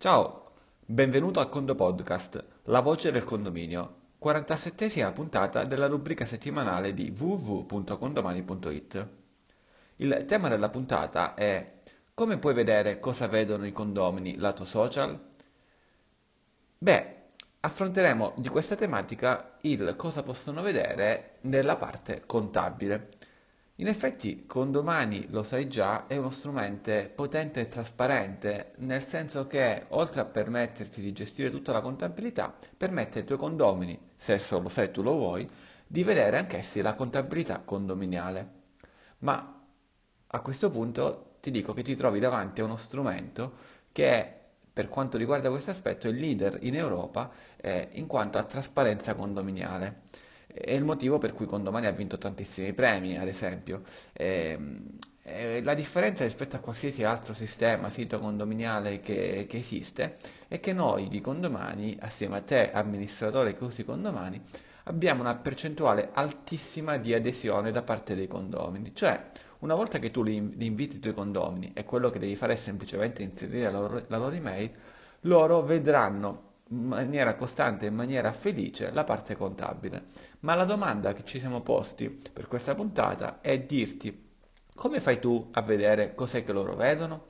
Ciao, benvenuto a Condo Podcast, la voce del condominio, 47esima puntata della rubrica settimanale di www.condomani.it. Il tema della puntata è come puoi vedere cosa vedono i condomini lato social? Beh, affronteremo di questa tematica il cosa possono vedere nella parte contabile. In effetti, Condomani, lo sai già, è uno strumento potente e trasparente, nel senso che, oltre a permetterti di gestire tutta la contabilità, permette ai tuoi condomini, se solo se tu lo vuoi, di vedere anch'essi la contabilità condominiale. Ma a questo punto ti dico che ti trovi davanti a uno strumento che è, per quanto riguarda questo aspetto, il leader in Europa eh, in quanto a trasparenza condominiale. È il motivo per cui Condomani ha vinto tantissimi premi, ad esempio. E, e la differenza rispetto a qualsiasi altro sistema, sito condominiale che, che, esiste, è che noi di Condomani, assieme a te, amministratore che usi Condomani, abbiamo una percentuale altissima di adesione da parte dei condomini. Cioè, una volta che tu li, li inviti i tuoi condomini e quello che devi fare è semplicemente inserire la loro, la loro email, loro vedranno maniera costante in maniera felice la parte contabile. Ma la domanda che ci siamo posti per questa puntata è dirti come fai tu a vedere cos'è che loro vedono?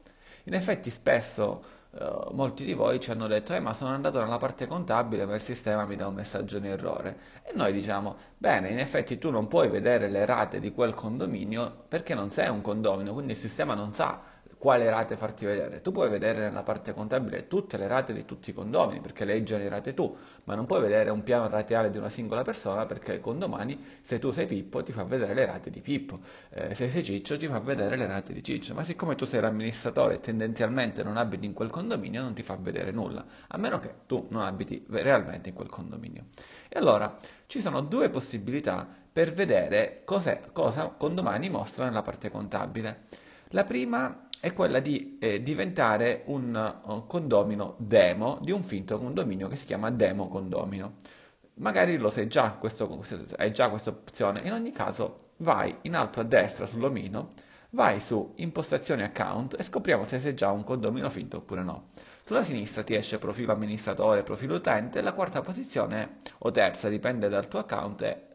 In effetti spesso uh, molti di voi ci hanno detto eh ma sono andato nella parte contabile ma il sistema mi dà un messaggio in errore e noi diciamo bene in effetti tu non puoi vedere le rate di quel condominio perché non sei un condomino quindi il sistema non sa quale rate farti vedere. Tu puoi vedere nella parte contabile tutte le rate di tutti i condomini perché le hai generate tu, ma non puoi vedere un piano rateale di una singola persona perché condomani, se tu sei Pippo, ti fa vedere le rate di Pippo, eh, se sei Ciccio, ti fa vedere le rate di Ciccio, ma siccome tu sei l'amministratore e tendenzialmente non abiti in quel condominio, non ti fa vedere nulla, a meno che tu non abiti realmente in quel condominio. E allora ci sono due possibilità per vedere cosa condomani mostra nella parte contabile. La prima è quella di eh, diventare un uh, condomino demo di un finto condominio che si chiama demo condomino. Magari lo sai già, questo, hai già questa opzione, in ogni caso vai in alto a destra sull'omino, vai su impostazioni account e scopriamo se sei già un condomino finto oppure no. Sulla sinistra ti esce profilo amministratore, profilo utente, la quarta posizione o terza, dipende dal tuo account, è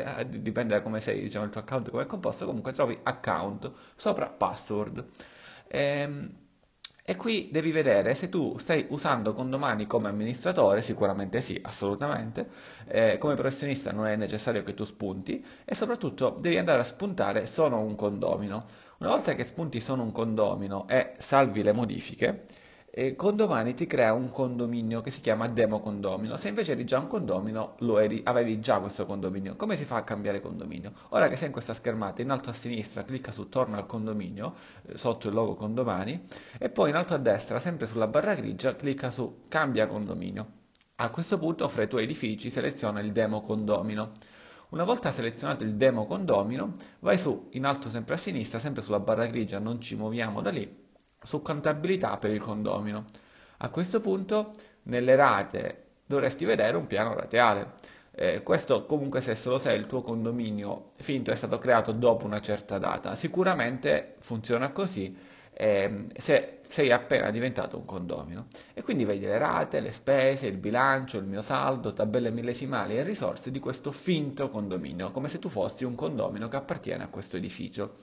e dipende da come sei, diciamo, il tuo account come è composto, comunque trovi account sopra password. E, ehm, e qui devi vedere se tu stai usando condomani come amministratore, sicuramente sì, assolutamente, eh, come professionista non è necessario che tu spunti e soprattutto devi andare a spuntare sono un condomino. Una volta che spunti sono un condomino e salvi le modifiche, e Condomani ti crea un condominio che si chiama Demo Condomino. Se invece eri già un condomino, eri, avevi già questo condominio. Come si fa a cambiare condominio? Ora che sei in questa schermata, in alto a sinistra clicca su Torna al condominio, eh, sotto il logo Condomani, e poi in alto a destra, sempre sulla barra grigia, clicca su Cambia condominio. A questo punto, fra i tuoi edifici, seleziona il Demo Condomino. Una volta selezionato il Demo Condomino, vai su, in alto sempre a sinistra, sempre sulla barra grigia, non ci muoviamo da lì, su contabilità per il condomino. A questo punto nelle rate dovresti vedere un piano rateale. Eh, questo comunque se solo se il tuo condominio finto è stato creato dopo una certa data. Sicuramente funziona così eh, se sei appena diventato un condomino. E quindi vedi le rate, le spese, il bilancio, il mio saldo, tabelle millesimali e risorse di questo finto condominio, come se tu fossi un condomino che appartiene a questo edificio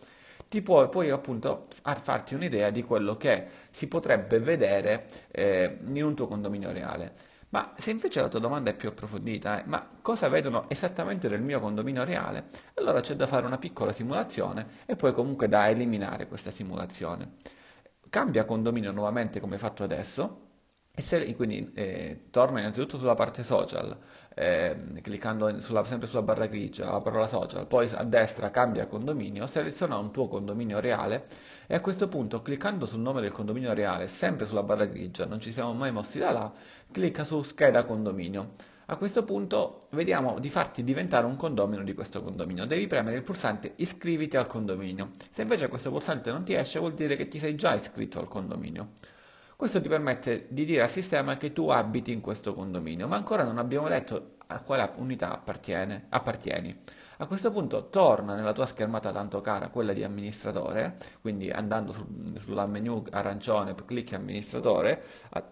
ti puoi poi appunto farti un'idea di quello che si potrebbe vedere eh, in un tuo condominio reale. Ma se invece la tua domanda è più approfondita, eh, ma cosa vedono esattamente del mio condominio reale? Allora c'è da fare una piccola simulazione e poi comunque da eliminare questa simulazione. Cambia condominio nuovamente come fatto adesso se, quindi eh, torna innanzitutto sulla parte social, eh, cliccando sulla, sempre sulla barra grigia, la parola social, poi a destra cambia condominio, seleziona un tuo condominio reale e a questo punto cliccando sul nome del condominio reale, sempre sulla barra grigia, non ci siamo mai mossi da là, clicca su scheda condominio. A questo punto vediamo di farti diventare un condomino di questo condominio. Devi premere il pulsante iscriviti al condominio. Se invece questo pulsante non ti esce vuol dire che ti sei già iscritto al condominio. Questo ti permette di dire al sistema che tu abiti in questo condominio, ma ancora non abbiamo detto a quale unità appartieni. A questo punto torna nella tua schermata tanto cara, quella di amministratore, quindi andando sul, sulla menu arancione, clicchi amministratore,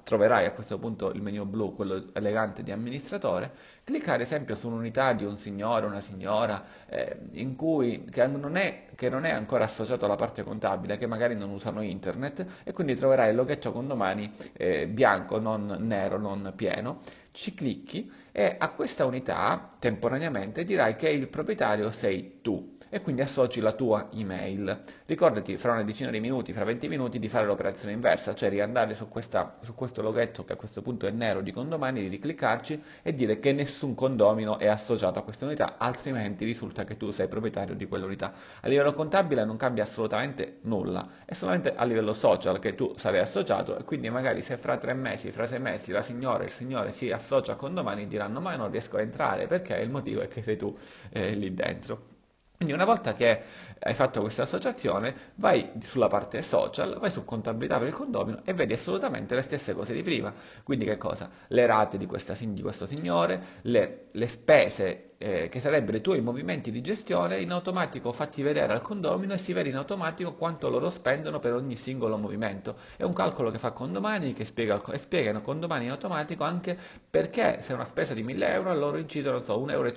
troverai a questo punto il menu blu, quello elegante di amministratore, cliccare esempio su un'unità di un signore una signora eh, cui, che non, è, che non è ancora associato alla parte contabile, che magari non usano internet e quindi troverai il loghetto condomani eh, bianco, non nero, non pieno, ci clicchi e a questa unità temporaneamente dirai che il proprietario sei tu e quindi associ la tua email. Ricordati fra una decina di minuti, fra 20 minuti, di fare l'operazione inversa, cioè riandare su, questa, su questo loghetto che a questo punto è nero di condomani, di cliccarci e dire che nessun condomino è associato a questa unità, altrimenti risulta che tu sei proprietario di quell'unità. A livello contabile non cambia assolutamente nulla, è solamente a livello social che tu sarai associato e quindi magari se fra tre mesi, fra sei mesi la signora il signore si associa a condomani diranno ma io non riesco a entrare perché il motivo è che sei tu eh, lì dentro. Quindi una volta che hai fatto questa associazione, vai sulla parte social, vai su contabilità per il condomino e vedi assolutamente le stesse cose di prima. Quindi che cosa? Le rate di, questa, di questo signore, le, le spese eh, che sarebbero i tuoi movimenti di gestione in automatico fatti vedere al condomino e si vede in automatico quanto loro spendono per ogni singolo movimento. È un calcolo che fa Condomani che spiega, e spiegano Condomani in automatico anche perché se una spesa di 1000 euro loro incidono, so, 1,50 euro.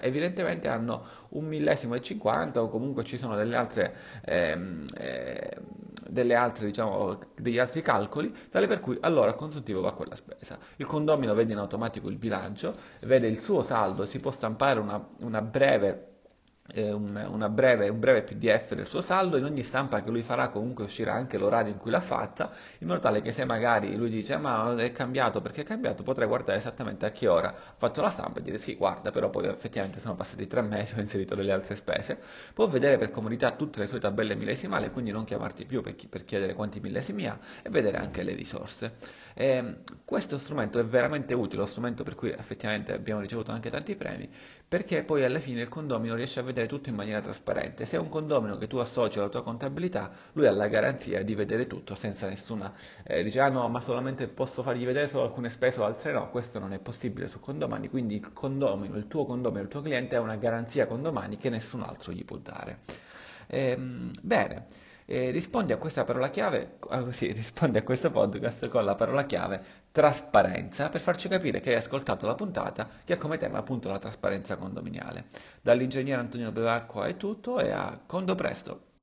Evidentemente hanno un millesimo e 50 o comunque ci sono delle altre... Ehm, eh, delle altre, diciamo, degli altri calcoli, tale per cui allora a consuntivo va quella spesa. Il condomino vede in automatico il bilancio, vede il suo saldo, si può stampare una, una breve un, breve, un, breve, PDF del suo saldo, in ogni stampa che lui farà comunque uscirà anche l'orario in cui l'ha fatta, in modo tale che se magari lui dice ma è cambiato perché è cambiato, potrei guardare esattamente a che ora ha fatto la stampa e dire sì guarda, però poi effettivamente sono passati tre mesi, ho inserito delle altre spese, può vedere per comodità tutte le sue tabelle millesimali, quindi non chiamarti più per, chi, per chiedere quanti millesimi ha e vedere anche le risorse. E ehm, questo strumento è veramente utile, lo strumento per cui effettivamente abbiamo ricevuto anche tanti premi, perché poi alla fine il condomino riesce a vedere tutto in maniera trasparente. Se è un condomino che tu associ alla tua contabilità, lui ha la garanzia di vedere tutto senza nessuna... Eh, dice, ah no, ma solamente posso fargli vedere solo alcune spese o altre no, questo non è possibile su condomani, quindi il condomino, il tuo condomino, il tuo cliente ha una garanzia condomani che nessun altro gli può dare. Ehm, bene eh, rispondi a questa parola chiave, ah, sì, rispondi a questo podcast con la parola chiave trasparenza per farci capire che hai ascoltato la puntata che ha come tema appunto la trasparenza condominiale. Dall'ingegnere Antonino Bevacqua è tutto e a condo presto!